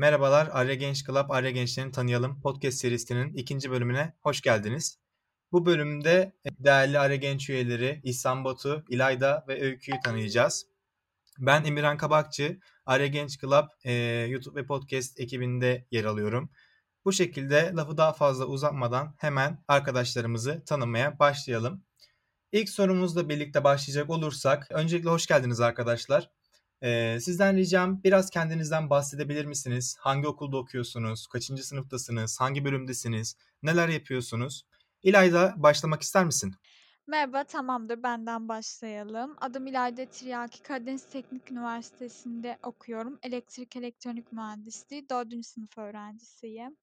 Merhabalar, Arya Genç Club, Arya Gençlerini Tanıyalım podcast serisinin ikinci bölümüne hoş geldiniz. Bu bölümde değerli Arya Genç üyeleri İhsan Batu, İlayda ve Öykü'yü tanıyacağız. Ben Emirhan Kabakçı, Arya Genç Club e, YouTube ve podcast ekibinde yer alıyorum. Bu şekilde lafı daha fazla uzatmadan hemen arkadaşlarımızı tanımaya başlayalım. İlk sorumuzla birlikte başlayacak olursak, öncelikle hoş geldiniz arkadaşlar. Ee, sizden ricam biraz kendinizden bahsedebilir misiniz? Hangi okulda okuyorsunuz? Kaçıncı sınıftasınız? Hangi bölümdesiniz? Neler yapıyorsunuz? İlayda başlamak ister misin? Merhaba, tamamdır. Benden başlayalım. Adım İlayda Tiryaki. Karadeniz Teknik Üniversitesi'nde okuyorum. Elektrik Elektronik Mühendisliği 4. sınıf öğrencisiyim.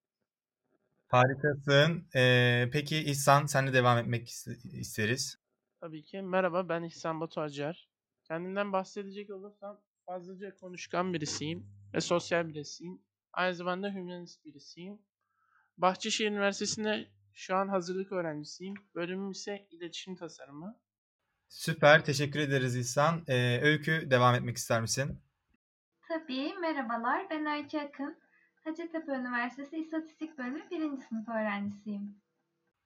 Harikasın. Ee, peki İhsan, senle devam etmek isteriz. Tabii ki. Merhaba, ben İhsan Batu Acar. Kendimden bahsedecek olursam fazlaca konuşkan birisiyim ve sosyal birisiyim. Aynı zamanda hümanist birisiyim. Bahçeşehir Üniversitesi'nde şu an hazırlık öğrencisiyim. Bölümüm ise iletişim tasarımı. Süper, teşekkür ederiz İhsan. Ee, Öykü, devam etmek ister misin? Tabii, merhabalar. Ben Öykü Akın. Hacettepe Üniversitesi İstatistik Bölümü 1. sınıf öğrencisiyim.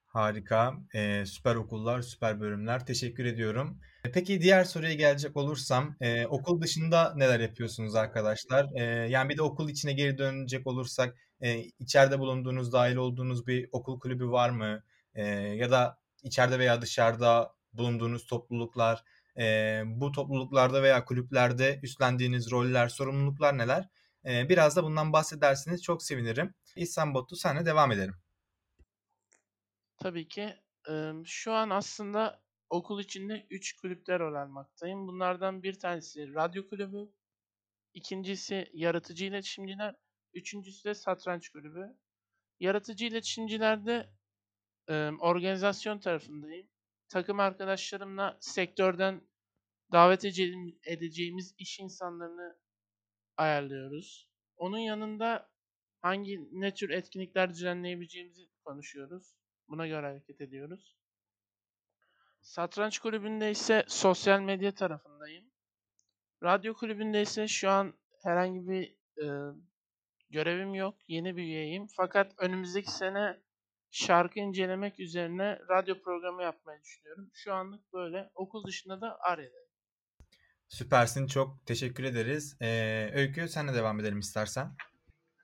Harika. Ee, süper okullar, süper bölümler. Teşekkür ediyorum. Peki diğer soruya gelecek olursam, e, okul dışında neler yapıyorsunuz arkadaşlar? E, yani bir de okul içine geri dönecek olursak, e, içeride bulunduğunuz, dahil olduğunuz bir okul kulübü var mı? E, ya da içeride veya dışarıda bulunduğunuz topluluklar, e, bu topluluklarda veya kulüplerde üstlendiğiniz roller, sorumluluklar neler? E, biraz da bundan bahsederseniz çok sevinirim. İhsan Batu, senle devam edelim. Tabii ki. Şu an aslında okul içinde 3 kulüpler rol almaktayım. Bunlardan bir tanesi radyo kulübü, ikincisi yaratıcı iletişimciler, üçüncüsü de satranç kulübü. Yaratıcı iletişimcilerde organizasyon tarafındayım. Takım arkadaşlarımla sektörden davet edeceğimiz iş insanlarını ayarlıyoruz. Onun yanında hangi ne tür etkinlikler düzenleyebileceğimizi konuşuyoruz. Buna göre hareket ediyoruz. Satranç kulübünde ise sosyal medya tarafındayım. Radyo kulübünde ise şu an herhangi bir e, görevim yok. Yeni bir üyeyim. Fakat önümüzdeki sene şarkı incelemek üzerine radyo programı yapmayı düşünüyorum. Şu anlık böyle. Okul dışında da Arya'dayım. Süpersin. Çok teşekkür ederiz. Ee, Öykü senle devam edelim istersen.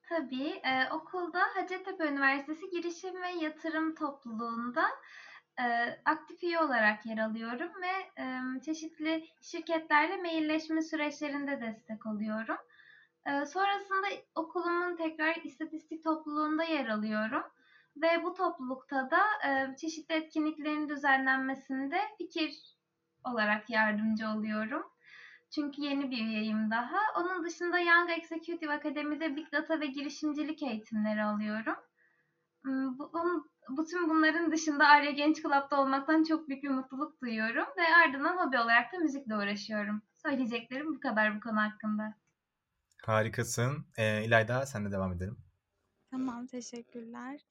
Tabii. E, okulda Hacettepe Üniversitesi Girişim ve Yatırım Topluluğu'nda e, aktif üye olarak yer alıyorum ve e, çeşitli şirketlerle mailleşme süreçlerinde destek oluyorum. E, sonrasında okulumun tekrar istatistik topluluğunda yer alıyorum. Ve bu toplulukta da e, çeşitli etkinliklerin düzenlenmesinde fikir olarak yardımcı oluyorum. Çünkü yeni bir üyeyim daha. Onun dışında Young Executive Akademi'de Big Data ve girişimcilik eğitimleri alıyorum. Hmm, bu, bütün bunların dışında Arya Genç Club'da olmaktan çok büyük bir mutluluk duyuyorum ve ardından hobi olarak da müzikle uğraşıyorum. Söyleyeceklerim bu kadar bu konu hakkında. Harikasın. Ee, İlayda senle devam edelim. Tamam, teşekkürler.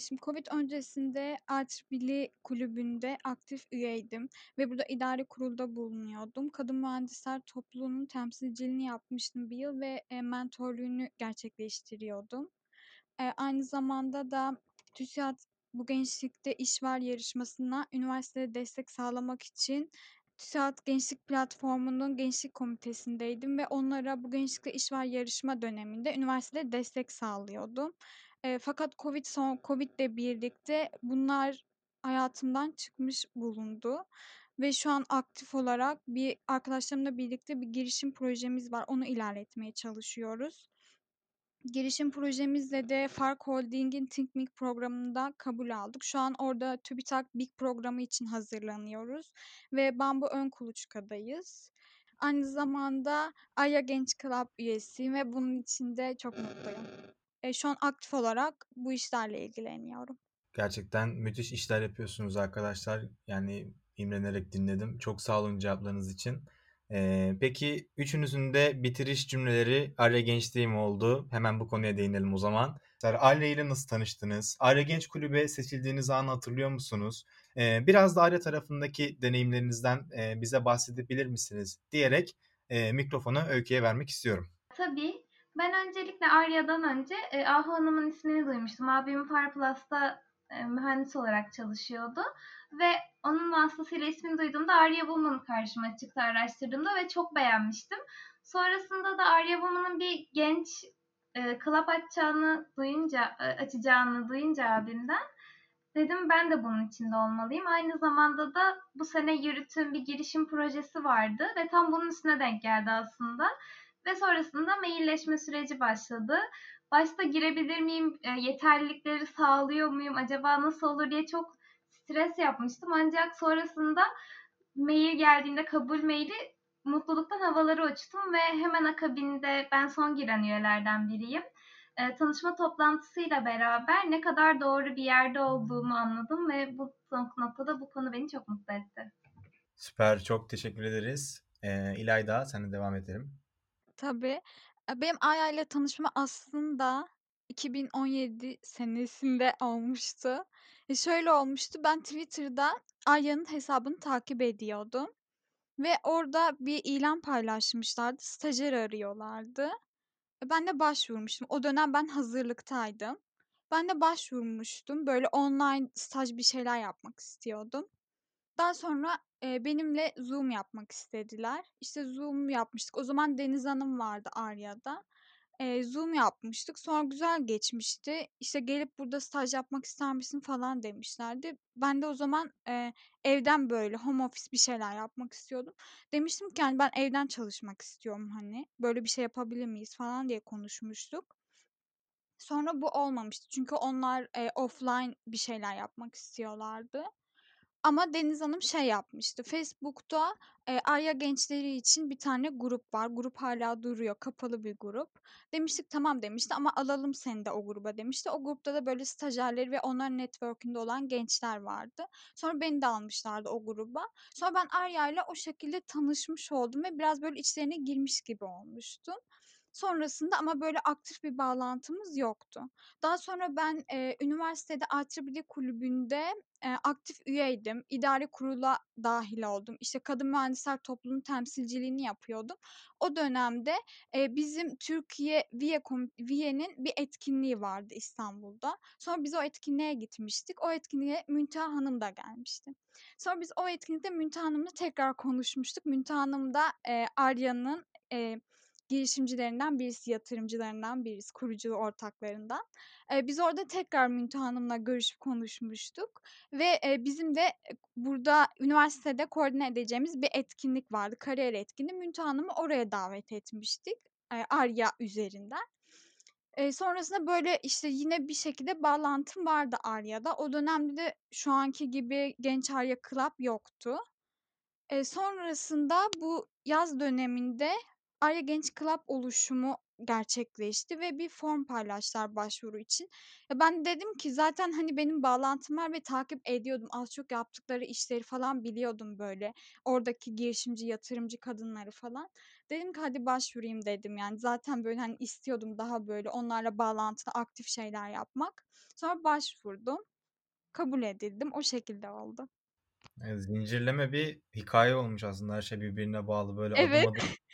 Şimdi COVID öncesinde IEEE kulübünde aktif üyeydim ve burada idare kurulda bulunuyordum. Kadın Mühendisler Topluluğu'nun temsilciliğini yapmıştım bir yıl ve, eee, gerçekleştiriyordum. Eee, aynı zamanda da TÜSİAD Bu Gençlikte İş Var yarışmasına üniversitede destek sağlamak için TÜSİAD Gençlik Platformu'nun gençlik komitesindeydim ve onlara Bu Gençlikte İş Var yarışma döneminde üniversitede destek sağlıyordum. Eee, fakat COVID son COVID'le birlikte bunlar hayatımdan çıkmış bulundu ve şu an aktif olarak bir arkadaşlarımla birlikte bir girişim projemiz var. Onu ilerletmeye çalışıyoruz. Girişim projemizle de Fark Holding'in Think Big programında kabul aldık. Şu an orada TÜBİTAK Big programı için hazırlanıyoruz ve Bambu ön kuluçkadayız. Aynı zamanda Aya Genç Club üyesiyim ve bunun için de çok mutluyum. E, şu an aktif olarak bu işlerle ilgileniyorum. Gerçekten müthiş işler yapıyorsunuz arkadaşlar. Yani imrenerek dinledim. Çok sağ olun cevaplarınız için. Ee, peki üçünüzün de bitiriş cümleleri Arya Gençliğim oldu. Hemen bu konuya değinelim o zaman. Arya ile nasıl tanıştınız? Arya Genç Kulübe seçildiğiniz anı hatırlıyor musunuz? Ee, biraz da Arya tarafındaki deneyimlerinizden e, bize bahsedebilir misiniz? Diyerek e, mikrofonu Öykü'ye vermek istiyorum. Tabii. Ben öncelikle Arya'dan önce e, Ahu Hanım'ın ismini duymuştum. Abim Farplus'ta e, mühendis olarak çalışıyordu. Ve onun vasıtasıyla ismini duyduğumda Arya Woman karşıma çıktı araştırdığımda ve çok beğenmiştim. Sonrasında da Arya Woman'ın bir genç e, club açacağını duyunca, e, açacağını duyunca abimden dedim ben de bunun içinde olmalıyım. Aynı zamanda da bu sene yürüttüğüm bir girişim projesi vardı ve tam bunun üstüne denk geldi aslında. Ve sonrasında mailleşme süreci başladı. Başta girebilir miyim, e, yeterlilikleri sağlıyor muyum, acaba nasıl olur diye çok stres yapmıştım. Ancak sonrasında mail geldiğinde kabul maili mutluluktan havaları uçtum ve hemen akabinde ben son giren üyelerden biriyim. E, tanışma toplantısıyla beraber ne kadar doğru bir yerde olduğumu anladım ve bu noktada bu konu beni çok mutlu etti. Süper, çok teşekkür ederiz. Ee, İlayda, sen de devam edelim. Tabii. E, benim Aya ile tanışma aslında 2017 senesinde olmuştu. E, şöyle olmuştu. Ben Twitter'da Arya'nın hesabını takip ediyordum. Ve orada bir ilan paylaşmışlardı. Stajyer arıyorlardı. E, ben de başvurmuştum. O dönem ben hazırlıktaydım. Ben de başvurmuştum. Böyle online staj bir şeyler yapmak istiyordum. Daha sonra e, benimle Zoom yapmak istediler. İşte Zoom yapmıştık. O zaman Deniz Hanım vardı Arya'da. E, Zoom yapmıştık. Sonra güzel geçmişti. İşte gelip burada staj yapmak ister misin falan demişlerdi. Ben de o zaman e, evden böyle home office bir şeyler yapmak istiyordum. Demiştim ki yani ben evden çalışmak istiyorum hani. Böyle bir şey yapabilir miyiz falan diye konuşmuştuk. Sonra bu olmamıştı. Çünkü onlar e, offline bir şeyler yapmak istiyorlardı. Ama Deniz Hanım şey yapmıştı. Facebook'ta e, Arya gençleri için bir tane grup var. Grup hala duruyor. Kapalı bir grup. Demiştik tamam demişti ama alalım seni de o gruba demişti. O grupta da böyle stajyerleri ve onların network'ünde olan gençler vardı. Sonra beni de almışlardı o gruba. Sonra ben Arya ile o şekilde tanışmış oldum ve biraz böyle içlerine girmiş gibi olmuştum. Sonrasında ama böyle aktif bir bağlantımız yoktu. Daha sonra ben e, üniversitede IEEE kulübünde e, aktif üyeydim. İdari kurula dahil oldum. İşte kadın mühendisler topluluğunun temsilciliğini yapıyordum. O dönemde e, bizim Türkiye Viye Viye'nin bir etkinliği vardı İstanbul'da. Sonra biz o etkinliğe gitmiştik. O etkinliğe Müntaha Hanım da gelmişti. Sonra biz o etkinlikte Müntaha Hanım'la tekrar konuşmuştuk. Müntaha Hanım da e, Arya'nın e, girişimcilerinden birisi, yatırımcılarından birisi, kurucu ortaklarından. Biz orada tekrar Müntaha Hanım'la görüşüp konuşmuştuk ve bizim de burada üniversitede koordine edeceğimiz bir etkinlik vardı, kariyer etkinliği. Müntaha Hanım'ı oraya davet etmiştik, e, Arya üzerinden. Sonrasında böyle işte yine bir şekilde bağlantım vardı Arya'da. O dönemde de şu anki gibi Genç Arya Club yoktu. Sonrasında bu yaz döneminde Arya Genç Club oluşumu gerçekleşti ve bir form paylaştılar başvuru için. Ya ben dedim ki zaten hani benim bağlantım var ve takip ediyordum. Az çok yaptıkları işleri falan biliyordum böyle. Oradaki girişimci, yatırımcı kadınları falan. Dedim ki hadi başvurayım dedim yani. Zaten böyle hani istiyordum daha böyle onlarla bağlantılı aktif şeyler yapmak. Sonra başvurdum. Kabul edildim. O şekilde oldu. Zincirleme bir hikaye olmuş aslında. Her şey birbirine bağlı böyle Evet. adım adım.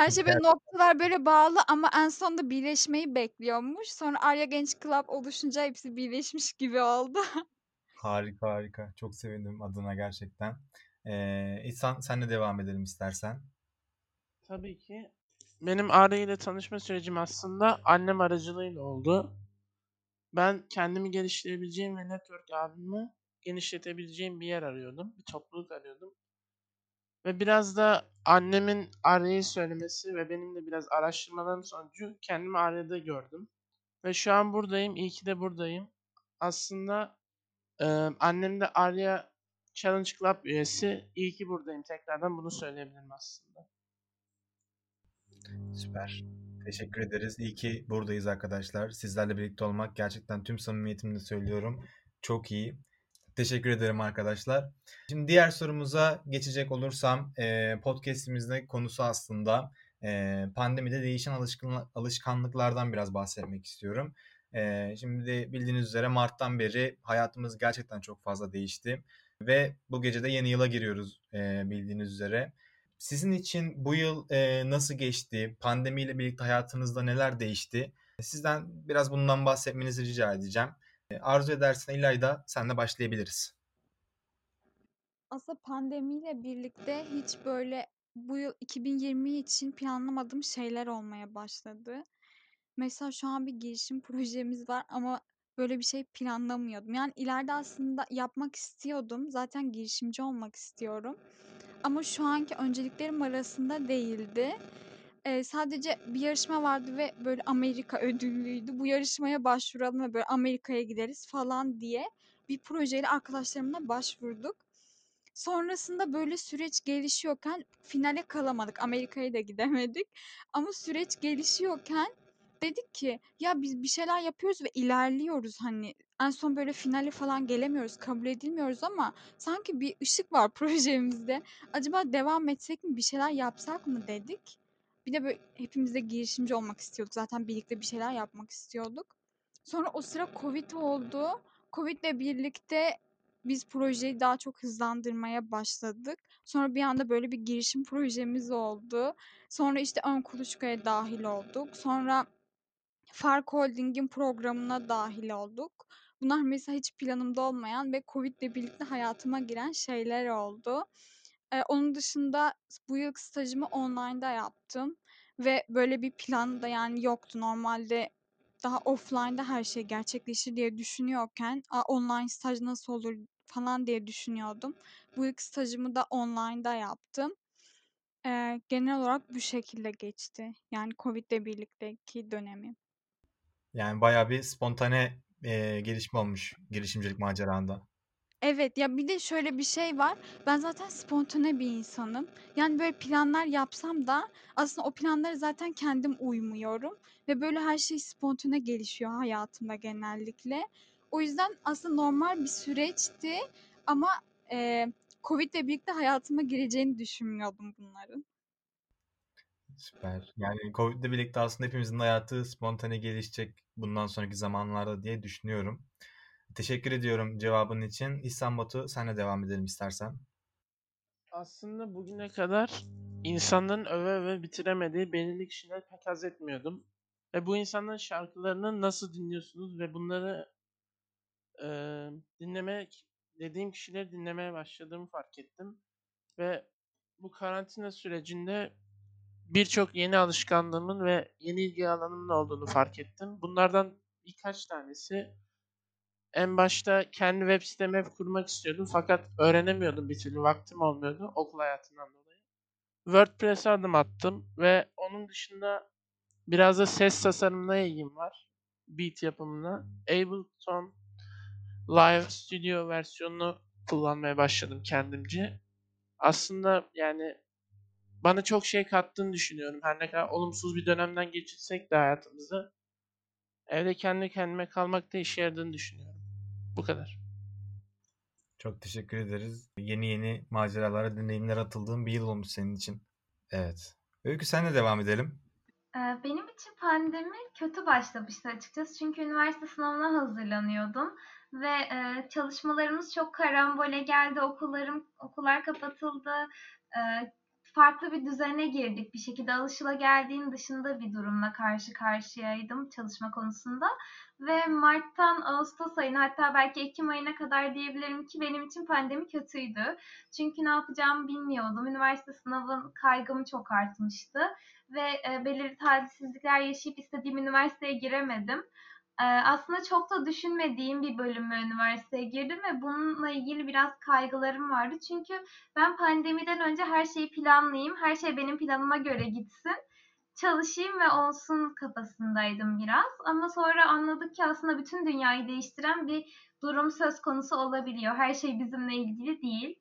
Her şey böyle noktalar böyle bağlı ama en sonunda birleşmeyi bekliyormuş. Sonra Arya Genç Club oluşunca hepsi birleşmiş gibi oldu. Harika harika. Çok sevindim adına gerçekten. Ee, İhsan senle devam edelim istersen. Tabii ki. Benim Arya ile tanışma sürecim aslında annem aracılığıyla oldu. Ben kendimi geliştirebileceğim ve network abimi genişletebileceğim bir yer arıyordum. Bir topluluk arıyordum. Ve biraz da annemin Arya'yı söylemesi ve benim de biraz araştırmalarım sonucu kendimi Arya'da gördüm. Ve şu an buradayım. İyi ki de buradayım. Aslında e, annem de Arya Challenge Club üyesi. İyi ki buradayım. Tekrardan bunu söyleyebilirim aslında. Süper. Teşekkür ederiz. İyi ki buradayız arkadaşlar. Sizlerle birlikte olmak gerçekten tüm samimiyetimle söylüyorum. Çok iyi. Teşekkür ederim arkadaşlar. Şimdi diğer sorumuza geçecek olursam e, podcastimizde konusu aslında e, pandemide değişen alışkan, alışkanlıklardan biraz bahsetmek istiyorum. E, şimdi bildiğiniz üzere Mart'tan beri hayatımız gerçekten çok fazla değişti ve bu gece de yeni yıla giriyoruz e, bildiğiniz üzere. Sizin için bu yıl nasıl geçti? Pandemiyle birlikte hayatınızda neler değişti? Sizden biraz bundan bahsetmenizi rica edeceğim. Arzu edersen İlayda senle başlayabiliriz. Aslında pandemiyle birlikte hiç böyle bu yıl 2020 için planlamadığım şeyler olmaya başladı. Mesela şu an bir girişim projemiz var ama böyle bir şey planlamıyordum. Yani ileride aslında yapmak istiyordum. Zaten girişimci olmak istiyorum. Ama şu anki önceliklerim arasında değildi. Eee, sadece bir yarışma vardı ve böyle Amerika ödüllüydü. Bu yarışmaya başvuralım ve böyle Amerika'ya gideriz falan diye bir projeyle arkadaşlarımla başvurduk. Sonrasında böyle süreç gelişiyorken finale kalamadık. Amerika'ya da gidemedik. Ama süreç gelişiyorken dedik ki ya biz bir şeyler yapıyoruz ve ilerliyoruz hani en son böyle finale falan gelemiyoruz, kabul edilmiyoruz ama sanki bir ışık var projemizde. Acaba devam etsek mi, bir şeyler yapsak mı dedik. Bir de böyle hepimiz de girişimci olmak istiyorduk. Zaten birlikte bir şeyler yapmak istiyorduk. Sonra o sıra Covid oldu. Covid'le birlikte biz projeyi daha çok hızlandırmaya başladık. Sonra bir anda böyle bir girişim projemiz oldu. Sonra işte ön kuluçkaya dahil olduk. Sonra Fark Holding'in programına dahil olduk. Bunlar mesela hiç planımda olmayan ve Covid'le birlikte hayatıma giren şeyler oldu. Eee, onun dışında bu yıl stajımı online'da yaptım ve böyle bir plan da yani yoktu. Normalde daha offline'da her şey gerçekleşir diye düşünüyorken, a, online staj nasıl olur falan diye düşünüyordum. Bu ilk stajımı da online'da yaptım. Eee, genel olarak bu şekilde geçti. Yani Covid'le birlikteki dönemim. Yani bayağı bir spontane e, gelişme olmuş girişimcilik maceranda. Evet ya bir de şöyle bir şey var. Ben zaten spontane bir insanım. Yani böyle planlar yapsam da aslında o planlara zaten kendim uymuyorum. Ve böyle her şey spontane gelişiyor hayatımda genellikle. O yüzden aslında normal bir süreçti ama e, Covid'le birlikte hayatıma gireceğini düşünmüyordum bunların. Süper. Yani Covid'le birlikte aslında hepimizin hayatı spontane gelişecek bundan sonraki zamanlarda diye düşünüyorum. Teşekkür ediyorum cevabın için. İhsan Batu senle devam edelim istersen. Aslında bugüne kadar insanların öve öve bitiremediği belirli kişiler pek haz etmiyordum. Ve bu insanların şarkılarını nasıl dinliyorsunuz ve bunları e, dinlemek, dediğim kişileri dinlemeye başladığımı fark ettim. Ve bu karantina sürecinde birçok yeni alışkanlığımın ve yeni ilgi alanımın olduğunu fark ettim. Bunlardan birkaç tanesi en başta kendi web sitemi kurmak istiyordum fakat öğrenemiyordum bir türlü vaktim olmuyordu okul hayatından dolayı. WordPress'e adım attım ve onun dışında biraz da ses tasarımına ilgim var. Beat yapımına. Ableton Live Studio versiyonunu kullanmaya başladım kendimce. Aslında yani bana çok şey kattığını düşünüyorum. Her ne kadar olumsuz bir dönemden geçirsek de hayatımızda evde kendi kendime kalmakta işe yaradığını düşünüyorum. Bu kadar. Çok teşekkür ederiz. Yeni yeni maceralara, deneyimler atıldığın bir yıl olmuş senin için. Evet. Öykü senle devam edelim. Benim için pandemi kötü başlamıştı açıkçası. Çünkü üniversite sınavına hazırlanıyordum ve çalışmalarımız çok karambole geldi. Okullarım okullar kapatıldı farklı bir düzene girdik. Bir şekilde alışılageldiğin dışında bir durumla karşı karşıyaydım çalışma konusunda. Ve Mart'tan Ağustos ayına hatta belki Ekim ayına kadar diyebilirim ki benim için pandemi kötüydü. Çünkü ne yapacağımı bilmiyordum. Üniversite sınavın kaygım çok artmıştı. Ve e, belirli talihsizlikler yaşayıp istediğim üniversiteye giremedim aslında çok da düşünmediğim bir bölüme üniversiteye girdim ve bununla ilgili biraz kaygılarım vardı. Çünkü ben pandemiden önce her şeyi planlayayım, her şey benim planıma göre gitsin, çalışayım ve olsun kafasındaydım biraz. Ama sonra anladık ki aslında bütün dünyayı değiştiren bir durum söz konusu olabiliyor. Her şey bizimle ilgili değil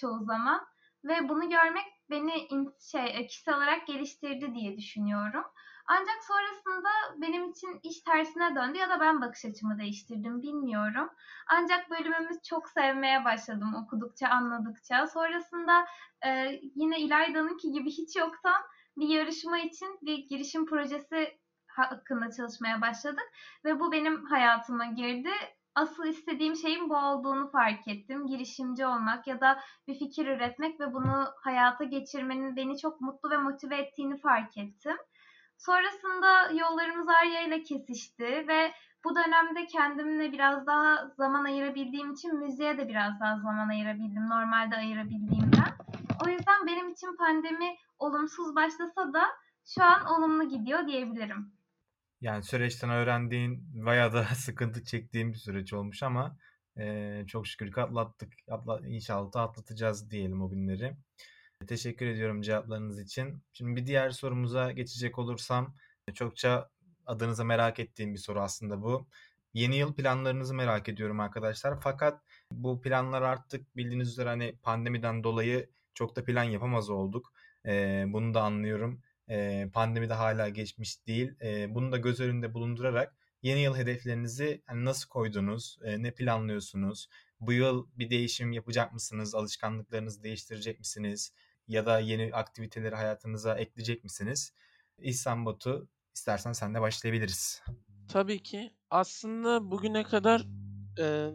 çoğu zaman. Ve bunu görmek beni şey, kişisel olarak geliştirdi diye düşünüyorum. Ancak sonrasında benim için iş tersine döndü ya da ben bakış açımı değiştirdim bilmiyorum. Ancak bölümümü çok sevmeye başladım okudukça, anladıkça. Sonrasında e, yine İlayda'nınki gibi hiç yoktan bir yarışma için bir girişim projesi hakkında çalışmaya başladık. Ve bu benim hayatıma girdi. asıl istediğim şeyin bu olduğunu fark ettim. Girişimci olmak ya da bir fikir üretmek ve bunu hayata geçirmenin beni çok mutlu ve motive ettiğini fark ettim. Sonrasında yollarımız Arya ile kesişti ve bu dönemde kendimle biraz daha zaman ayırabildiğim için müziğe de biraz daha zaman ayırabildim normalde ayırabildiğimden. O yüzden benim için pandemi olumsuz başlasa da şu an olumlu gidiyor diyebilirim. Yani süreçten öğrendiğin bayağı da sıkıntı çektiğim bir süreç olmuş ama e, çok şükür ki atlattık. Atla, inşallah atlatacağız diyelim o günleri. Teşekkür ediyorum cevaplarınız için. Şimdi bir diğer sorumuza geçecek olursam çokça adınıza merak ettiğim bir soru aslında bu. Yeni yıl planlarınızı merak ediyorum arkadaşlar. Fakat bu planlar artık bildiğiniz üzere hani pandemiden dolayı çok da plan yapamaz olduk. Ee, bunu da anlıyorum. Ee, pandemi de hala geçmiş değil. Ee, bunu da göz önünde bulundurarak yeni yıl hedeflerinizi hani nasıl koydunuz? Ee, ne planlıyorsunuz? Bu yıl bir değişim yapacak mısınız? Alışkanlıklarınızı değiştirecek misiniz? Ya da yeni aktiviteleri hayatınıza ekleyecek misiniz? İhsan Batu, istersen sen de başlayabiliriz. Tabii ki. Aslında bugüne kadar e,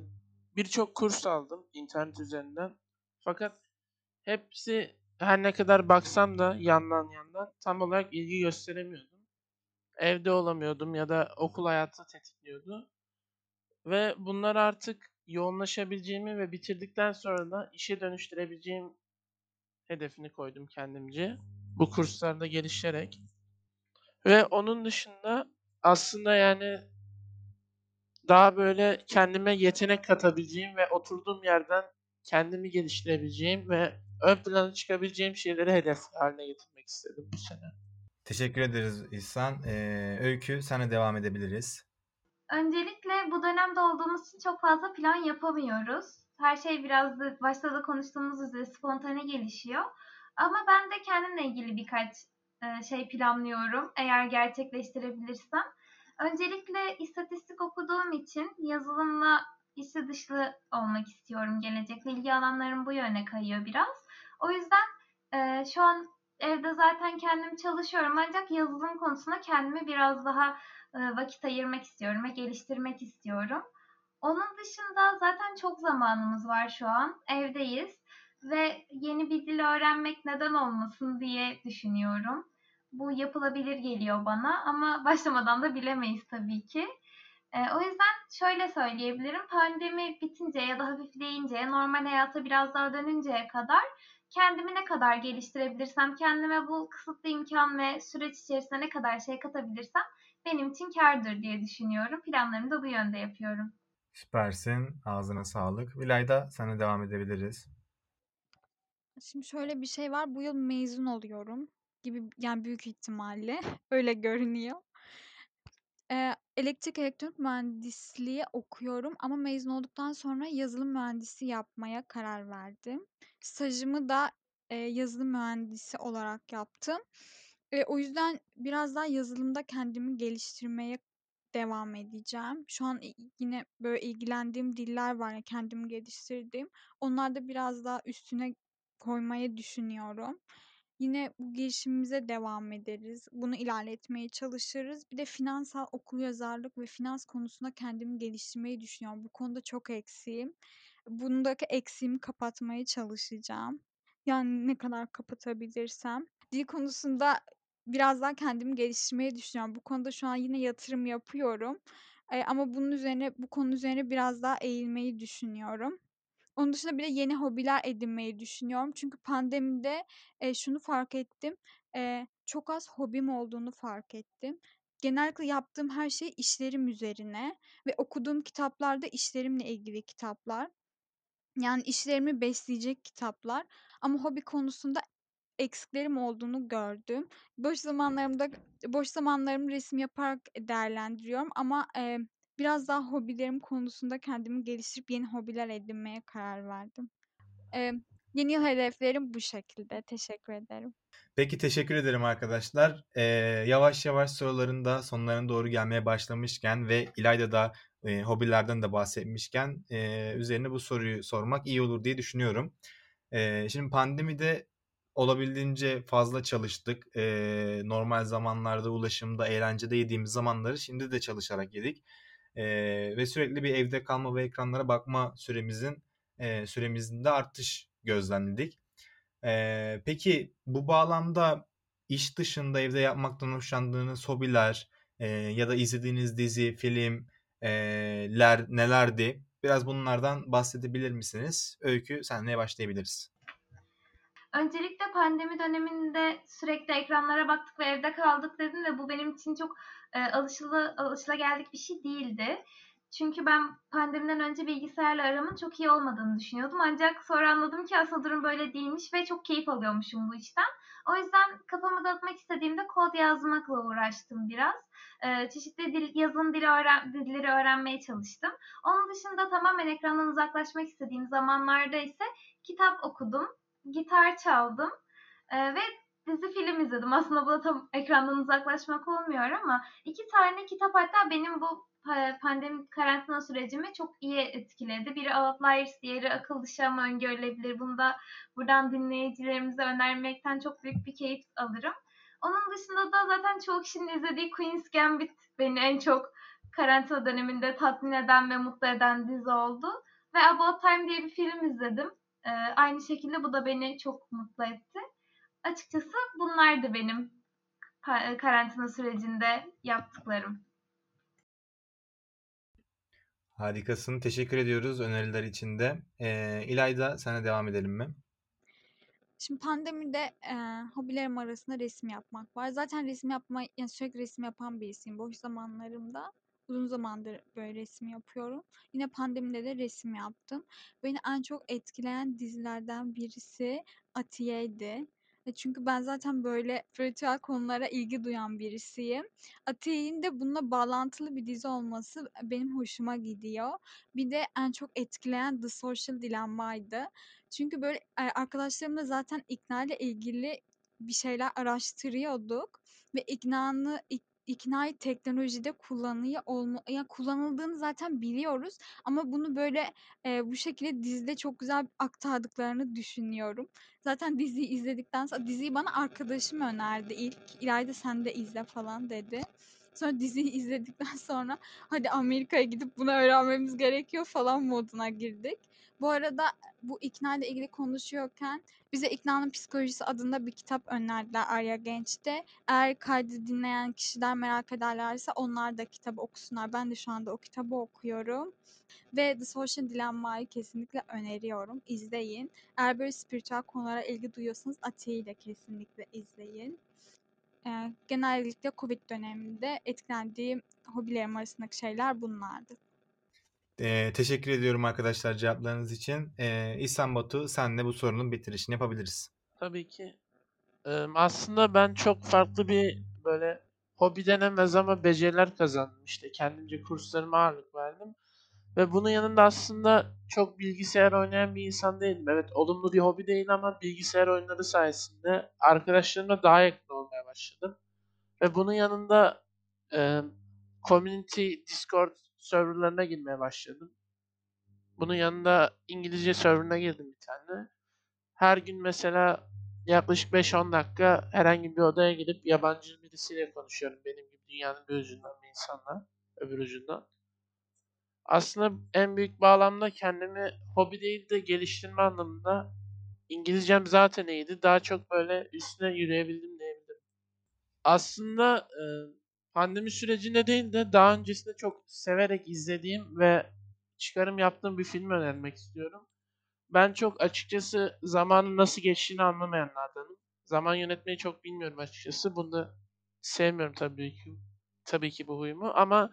birçok kurs aldım internet üzerinden. Fakat hepsi her ne kadar baksam da yandan yandan tam olarak ilgi gösteremiyordum. Evde olamıyordum ya da okul hayatı tetikliyordu. Ve bunlar artık yoğunlaşabileceğimi ve bitirdikten sonra da işe dönüştürebileceğim hedefini koydum kendimce. Bu kurslarda gelişerek. Ve onun dışında aslında yani daha böyle kendime yetenek katabileceğim ve oturduğum yerden kendimi geliştirebileceğim ve ön plana çıkabileceğim şeyleri hedef haline getirmek istedim bu sene. Teşekkür ederiz İhsan. Ee, Öykü, sana devam edebiliriz. Öncelikle bu dönemde olduğumuz için çok fazla plan yapamıyoruz. Her şey biraz da başta da konuştuğumuz üzere spontane gelişiyor. Ama ben de kendimle ilgili birkaç şey planlıyorum eğer gerçekleştirebilirsem. Öncelikle istatistik okuduğum için yazılımla içi dışlı olmak istiyorum gelecekte. İlgi alanlarım bu yöne kayıyor biraz. O yüzden e, şu an evde zaten kendim çalışıyorum ancak yazılım konusunda kendimi biraz daha e, vakit ayırmak istiyorum ve geliştirmek istiyorum. Onun dışında zaten çok zamanımız var şu an. Evdeyiz ve yeni bir dil öğrenmek neden olmasın diye düşünüyorum. Bu yapılabilir geliyor bana ama başlamadan da bilemeyiz tabii ki. E, o yüzden şöyle söyleyebilirim. Pandemi bitince ya da hafifleyince, normal hayata biraz daha dönünceye kadar kendimi ne kadar geliştirebilirsem, kendime bu kısıtlı imkan ve süreç içerisinde ne kadar şey katabilirsem benim için kârdır diye düşünüyorum. Planlarımı da bu yönde yapıyorum. Süpersin. Ağzına sağlık. Vilayda sana devam edebiliriz. Şimdi şöyle bir şey var. Bu yıl mezun oluyorum gibi yani büyük ihtimalle öyle görünüyor. Eee, elektrik elektronik mühendisliği okuyorum ama mezun olduktan sonra yazılım mühendisi yapmaya karar verdim. Stajımı da, eee, yazılım mühendisi olarak yaptım. Eee, o yüzden biraz daha yazılımda kendimi geliştirmeye devam edeceğim. Şu an yine böyle ilgilendiğim diller var ya kendimi geliştirdiğim. Onlarda biraz daha üstüne koymayı düşünüyorum. Yine bu girişimimize devam ederiz. Bunu ilerletmeye çalışırız. Bir de finansal okuryazarlık ve finans konusunda kendimi geliştirmeyi düşünüyorum. Bu konuda çok eksiğim. Bundaki eksiğimi kapatmaya çalışacağım. Yani ne kadar kapatabilirsem. Dil konusunda biraz daha kendimi geliştirmeyi düşünüyorum. Bu konuda şu an yine yatırım yapıyorum. Eee, ama bunun üzerine bu konu üzerine biraz daha eğilmeyi düşünüyorum. Onun dışında bir de yeni hobiler edinmeyi düşünüyorum. Çünkü pandemide, eee, şunu fark ettim, eee, çok az hobim olduğunu fark ettim. Genellikle yaptığım her şey işlerim üzerine ve okuduğum kitaplar da işlerimle ilgili kitaplar. Yani işlerimi besleyecek kitaplar ama hobi konusunda eksiklerim olduğunu gördüm. Boş zamanlarımda boş zamanlarımı resim yaparak değerlendiriyorum ama, eee, biraz daha hobilerim konusunda kendimi geliştirip yeni hobiler edinmeye karar verdim. Eee, yeni yıl hedeflerim bu şekilde. Teşekkür ederim. Peki teşekkür ederim arkadaşlar. Eee, yavaş yavaş soruların da sonlarına doğru gelmeye başlamışken ve İlayda da eee, hobilerden de bahsetmişken eee, üzerine bu soruyu sormak iyi olur diye düşünüyorum. Eee, şimdi pandemide olabildiğince fazla çalıştık. Eee, normal zamanlarda ulaşımda, eğlencede yediğimiz zamanları şimdi de çalışarak yedik. e, ve sürekli bir evde kalma ve ekranlara bakma süremizin e, süremizde artış gözlemledik. E, peki bu bağlamda iş dışında evde yapmaktan hoşlandığınız hobiler e, ya da izlediğiniz dizi, filmler nelerdi? Biraz bunlardan bahsedebilir misiniz? Öykü senle başlayabiliriz. Öncelikle pandemi döneminde sürekli ekranlara baktık ve evde kaldık dedim ve bu benim için çok e, alışılı alışılageldik bir şey değildi. Çünkü ben pandemiden önce bilgisayarla aramın çok iyi olmadığını düşünüyordum. Ancak sonra anladım ki aslında durum böyle değilmiş ve çok keyif alıyormuşum bu işten. O yüzden kafamı dağıtmak istediğimde kod yazmakla uğraştım biraz. Ee, çeşitli dil, yazın dili öğren, dilleri öğrenmeye çalıştım. Onun dışında tamamen ekrandan uzaklaşmak istediğim zamanlarda ise kitap okudum, gitar çaldım ee, ve dizi film izledim. Aslında bu da tam ekrandan uzaklaşmak olmuyor ama iki tane kitap hatta benim bu pandemi karantina sürecimi çok iyi etkiledi. Biri Outliers, diğeri Akıl Dışı ama Öngörülebilir. Bunu da buradan dinleyicilerimize önermekten çok büyük bir keyif alırım. Onun dışında da zaten çoğu kişinin izlediği Queen's Gambit beni en çok karantina döneminde tatmin eden ve mutlu eden dizi oldu. Ve About Time diye bir film izledim. Ee, aynı şekilde bu da beni çok mutlu etti. Açıkçası bunlardı benim karantina sürecinde yaptıklarım. Harikasın. Teşekkür ediyoruz öneriler için de. Ee, İlayda sana devam edelim mi? Şimdi pandemide e, hobilerim arasında resim yapmak var. Zaten resim yapma, yani sürekli resim yapan birisiyim. Boş zamanlarımda uzun zamandır böyle resim yapıyorum. Yine pandemide de resim yaptım. Beni en çok etkileyen dizilerden birisi Atiye'ydi. E, çünkü ben zaten böyle spiritüel konulara ilgi duyan birisiyim. Atiye'nin de bununla bağlantılı bir dizi olması benim hoşuma gidiyor. Bir de en çok etkileyen The Social Dilemma'ydı. Çünkü böyle e, arkadaşlarımla zaten ikna ile ilgili bir şeyler araştırıyorduk ve iknanı ik, iknayı teknolojide kullanıyor olma, yani kullanıldığını zaten biliyoruz ama bunu böyle e, bu şekilde dizide çok güzel aktardıklarını düşünüyorum. Zaten diziyi izledikten sonra diziyi bana arkadaşım önerdi ilk. İlayda sen de izle falan dedi. Sonra diziyi izledikten sonra hadi Amerika'ya gidip bunu öğrenmemiz gerekiyor falan moduna girdik. Bu arada bu ikna ile ilgili konuşuyorken bize İkna'nın Psikolojisi adında bir kitap önerdiler Arya Genç'te. Eğer kaydı dinleyen kişiler merak ederlerse onlar da kitabı okusunlar. Ben de şu anda o kitabı okuyorum. Ve The Social Dilemma'yı kesinlikle öneriyorum. İzleyin. Eğer böyle spiritüel konulara ilgi duyuyorsanız Atiye'yi de kesinlikle izleyin. Ee, genellikle Covid döneminde etkilendiğim hobilerim arasındaki şeyler bunlardı. Ee, teşekkür ediyorum arkadaşlar cevaplarınız için. Ee, İhsan Batu senle bu sorunun bitirişini yapabiliriz. Tabii ki. Ee, aslında ben çok farklı bir böyle hobi denemez ama beceriler kazandım. İşte kendimce kurslarıma ağırlık verdim. Ve bunun yanında aslında çok bilgisayar oynayan bir insan değilim. Evet olumlu bir hobi değil ama bilgisayar oyunları sayesinde arkadaşlarımla daha yakın olmaya başladım. Ve bunun yanında e, community Discord serverlarına girmeye başladım. Bunun yanında İngilizce serverına girdim bir tane. Her gün mesela yaklaşık 5-10 dakika herhangi bir odaya gidip yabancı birisiyle konuşuyorum. Benim gibi dünyanın bir ucundan bir insanla, öbür ucundan. Aslında en büyük bağlamda kendimi hobi değil de geliştirme anlamında İngilizcem zaten iyiydi. Daha çok böyle üstüne yürüyebildim diyebilirim. Aslında e, pandemi sürecinde değil de daha öncesinde çok severek izlediğim ve çıkarım yaptığım bir film önermek istiyorum. Ben çok açıkçası zamanın nasıl geçtiğini anlamayanlardanım. Zaman yönetmeyi çok bilmiyorum açıkçası. Bunu da sevmiyorum tabii ki. Tabii ki bu huyumu ama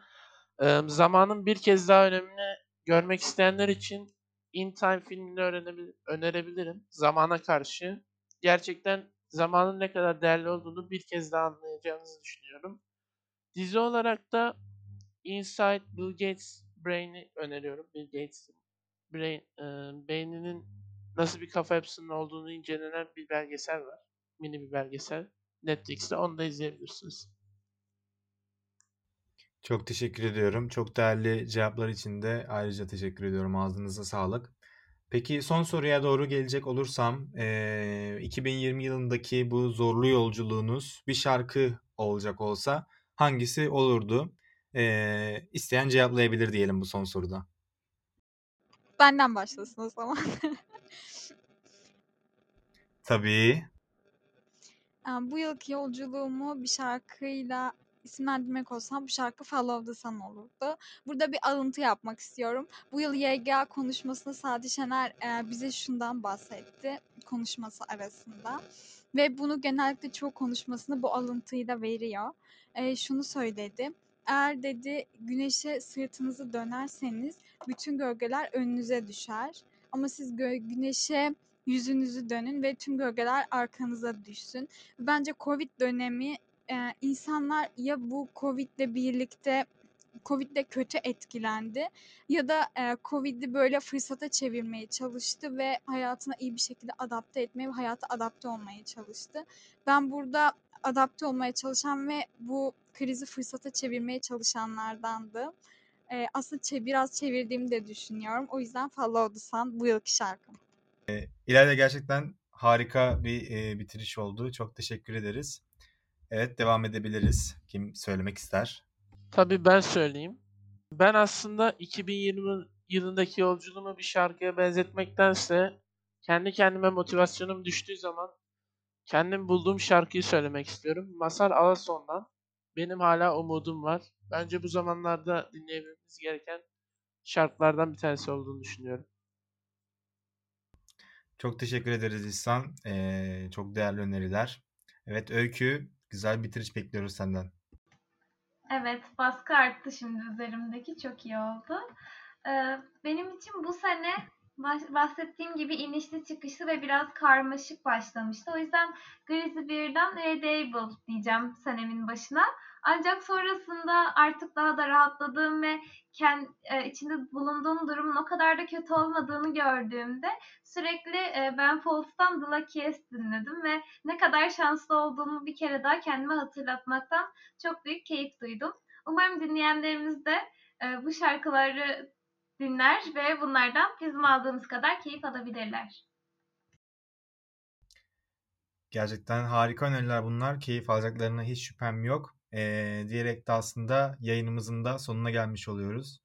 e, zamanın bir kez daha önemini görmek isteyenler için In Time filmini önerebilirim. Zamana karşı. Gerçekten zamanın ne kadar değerli olduğunu bir kez daha anlayacağınızı düşünüyorum. Dizi olarak da Inside Bill Gates Brain'i öneriyorum. Bill Gates brain, e, beyninin nasıl bir kafa yapısının olduğunu incelenen bir belgesel var. Mini bir belgesel. Netflix'te onu da izleyebilirsiniz. Çok teşekkür ediyorum. Çok değerli cevaplar için de ayrıca teşekkür ediyorum. Ağzınıza sağlık. Peki son soruya doğru gelecek olursam, e, 2020 yılındaki bu zorlu yolculuğunuz bir şarkı olacak olsa hangisi olurdu? Eee, isteyen cevaplayabilir diyelim bu son soruda. Benden başlasın o zaman. Tabii. Bu yılki yolculuğumu bir şarkıyla isimlendirmek olsam bu şarkı Follow the Sun olurdu. Burada bir alıntı yapmak istiyorum. Bu yıl YGA konuşmasında Sadi Şener bize şundan bahsetti konuşması arasında. Ve bunu genellikle çoğu konuşmasında bu alıntıyı da veriyor. Eee, şunu söyledi. Eğer dedi güneşe sırtınızı dönerseniz bütün gölgeler önünüze düşer. Ama siz gö- güneşe yüzünüzü dönün ve tüm gölgeler arkanıza düşsün. Bence Covid dönemi e, insanlar ya bu Covid'le birlikte Covid'le kötü etkilendi ya da e, Covid'i böyle fırsata çevirmeye çalıştı ve hayatına iyi bir şekilde adapte etmeye ve hayata adapte olmaya çalıştı. Ben burada adapte olmaya çalışan ve bu krizi fırsata çevirmeye çalışanlardandı. E, aslında çe- biraz çevirdiğimi de düşünüyorum. O yüzden Follow the Sun bu yılki şarkım. İlayda gerçekten harika bir e, bitiriş oldu. Çok teşekkür ederiz. Evet devam edebiliriz. Kim söylemek ister? Tabii ben söyleyeyim. Ben aslında 2020 yılındaki yolculuğumu bir şarkıya benzetmektense kendi kendime motivasyonum düştüğü zaman kendim bulduğum şarkıyı söylemek istiyorum. Masar Alason'dan Benim Hala Umudum Var. Bence bu zamanlarda dinleyebilmemiz gereken şarkılardan bir tanesi olduğunu düşünüyorum. Çok teşekkür ederiz İhsan. Ee, çok değerli öneriler. Evet Öykü güzel bitiriş bekliyoruz senden. Evet, baskı arttı şimdi üzerimdeki. Çok iyi oldu. Ee, benim için bu sene bahsettiğim gibi inişli çıkışlı ve biraz karmaşık başlamıştı. O yüzden Grizzly Bear'dan Readable diyeceğim senemin başına. Ancak sonrasında artık daha da rahatladığım ve kend, e, içinde bulunduğum durumun o kadar da kötü olmadığını gördüğümde sürekli e, Ben Folds'tan The Luckiest dinledim ve ne kadar şanslı olduğumu bir kere daha kendime hatırlatmaktan çok büyük keyif duydum. Umarım dinleyenlerimiz de e, bu şarkıları dinler ve bunlardan bizim aldığımız kadar keyif alabilirler. Gerçekten harika öneriler bunlar. Keyif alacaklarına hiç şüphem yok. Ee, diyerek de aslında yayınımızın da sonuna gelmiş oluyoruz.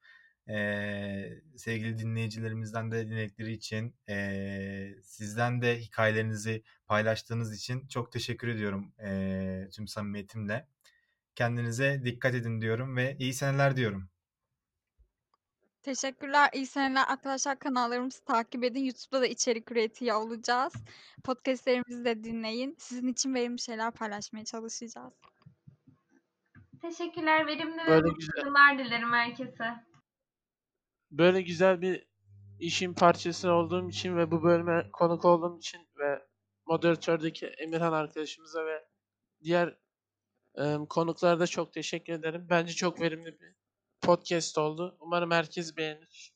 Ee, sevgili dinleyicilerimizden de dinledikleri için, ee, sizden de hikayelerinizi paylaştığınız için çok teşekkür ediyorum ee, tüm samimiyetimle. Kendinize dikkat edin diyorum ve iyi seneler diyorum. Teşekkürler. İyi seneler arkadaşlar. Kanallarımızı takip edin. YouTube'da da içerik üretiyor olacağız. Podcastlerimizi de dinleyin. Sizin için verimli şeyler paylaşmaya çalışacağız. Teşekkürler. Verimli ve Böyle mutlu güzel. yıllar dilerim herkese. Böyle güzel bir işin parçası olduğum için ve bu bölüme konuk olduğum için ve moderatördeki Emirhan arkadaşımıza ve diğer e, konuklara da çok teşekkür ederim. Bence çok verimli bir podcast oldu. Umarım herkes beğenir.